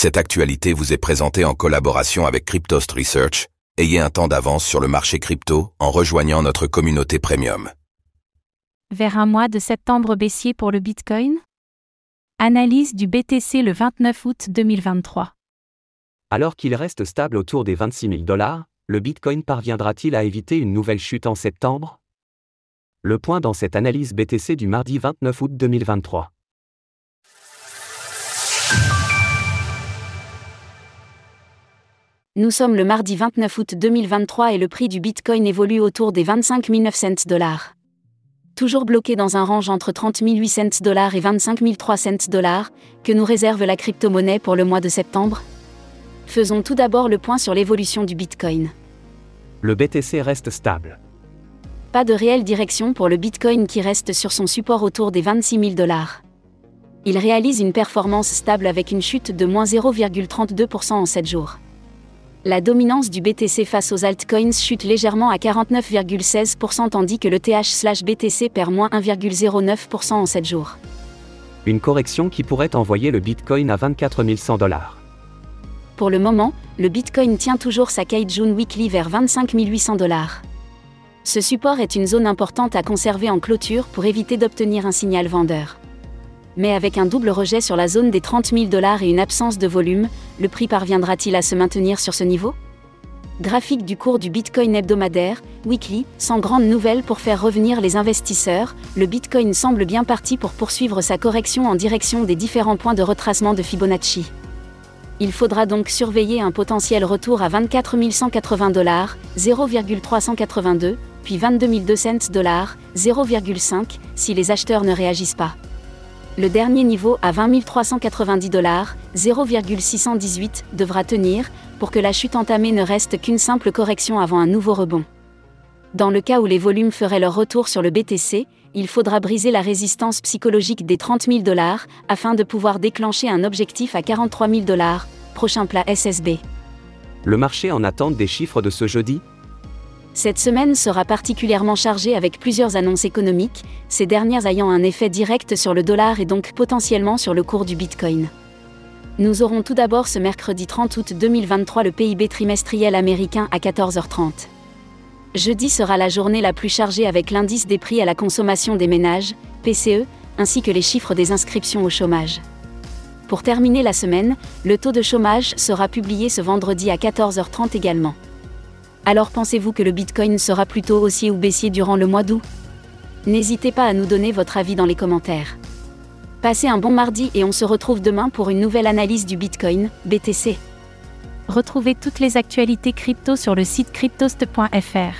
Cette actualité vous est présentée en collaboration avec Cryptost Research. Ayez un temps d'avance sur le marché crypto en rejoignant notre communauté premium. Vers un mois de septembre baissier pour le Bitcoin? Analyse du BTC le 29 août 2023. Alors qu'il reste stable autour des 26 000 dollars, le Bitcoin parviendra-t-il à éviter une nouvelle chute en septembre? Le point dans cette analyse BTC du mardi 29 août 2023. Nous sommes le mardi 29 août 2023 et le prix du Bitcoin évolue autour des 25 900 dollars. Toujours bloqué dans un range entre 30 800 dollars et 25 300 dollars, que nous réserve la crypto-monnaie pour le mois de septembre? Faisons tout d'abord le point sur l'évolution du Bitcoin. Le BTC reste stable. Pas de réelle direction pour le Bitcoin qui reste sur son support autour des 26 000 dollars. Il réalise une performance stable avec une chute de moins 0,32% en 7 jours la dominance du BTC face aux altcoins chute légèrement à 49,16% tandis que le TH/BTC perd moins 1,09% en 7 jours. Une correction qui pourrait envoyer le Bitcoin à 24 100 dollars. Pour le moment, le Bitcoin tient toujours sa June Weekly vers 25 800 dollars. Ce support est une zone importante à conserver en clôture pour éviter d'obtenir un signal vendeur mais avec un double rejet sur la zone des 30 000 dollars et une absence de volume, le prix parviendra-t-il à se maintenir sur ce niveau? Graphique du cours du Bitcoin hebdomadaire, weekly, sans grande nouvelle pour faire revenir les investisseurs, le Bitcoin semble bien parti pour poursuivre sa correction en direction des différents points de retracement de Fibonacci. Il faudra donc surveiller un potentiel retour à 24 180 dollars, 0,382, puis 22 200 dollars, 0,5, si les acheteurs ne réagissent pas le dernier niveau à 20 390 dollars, 0,618, devra tenir, pour que la chute entamée ne reste qu'une simple correction avant un nouveau rebond. Dans le cas où les volumes feraient leur retour sur le BTC, il faudra briser la résistance psychologique des 30 000 dollars, afin de pouvoir déclencher un objectif à 43 000 dollars, prochain plat SSB. Le marché en attente des chiffres de ce jeudi cette semaine sera particulièrement chargée avec plusieurs annonces économiques, ces dernières ayant un effet direct sur le dollar et donc potentiellement sur le cours du Bitcoin. Nous aurons tout d'abord ce mercredi 30 août 2023 le PIB trimestriel américain à 14h30. Jeudi sera la journée la plus chargée avec l'indice des prix à la consommation des ménages, PCE, ainsi que les chiffres des inscriptions au chômage. Pour terminer la semaine, le taux de chômage sera publié ce vendredi à 14h30 également. Alors pensez-vous que le Bitcoin sera plutôt haussier ou baissier durant le mois d'août? N'hésitez pas à nous donner votre avis dans les commentaires. Passez un bon mardi et on se retrouve demain pour une nouvelle analyse du Bitcoin, BTC. Retrouvez toutes les actualités crypto sur le site cryptost.fr.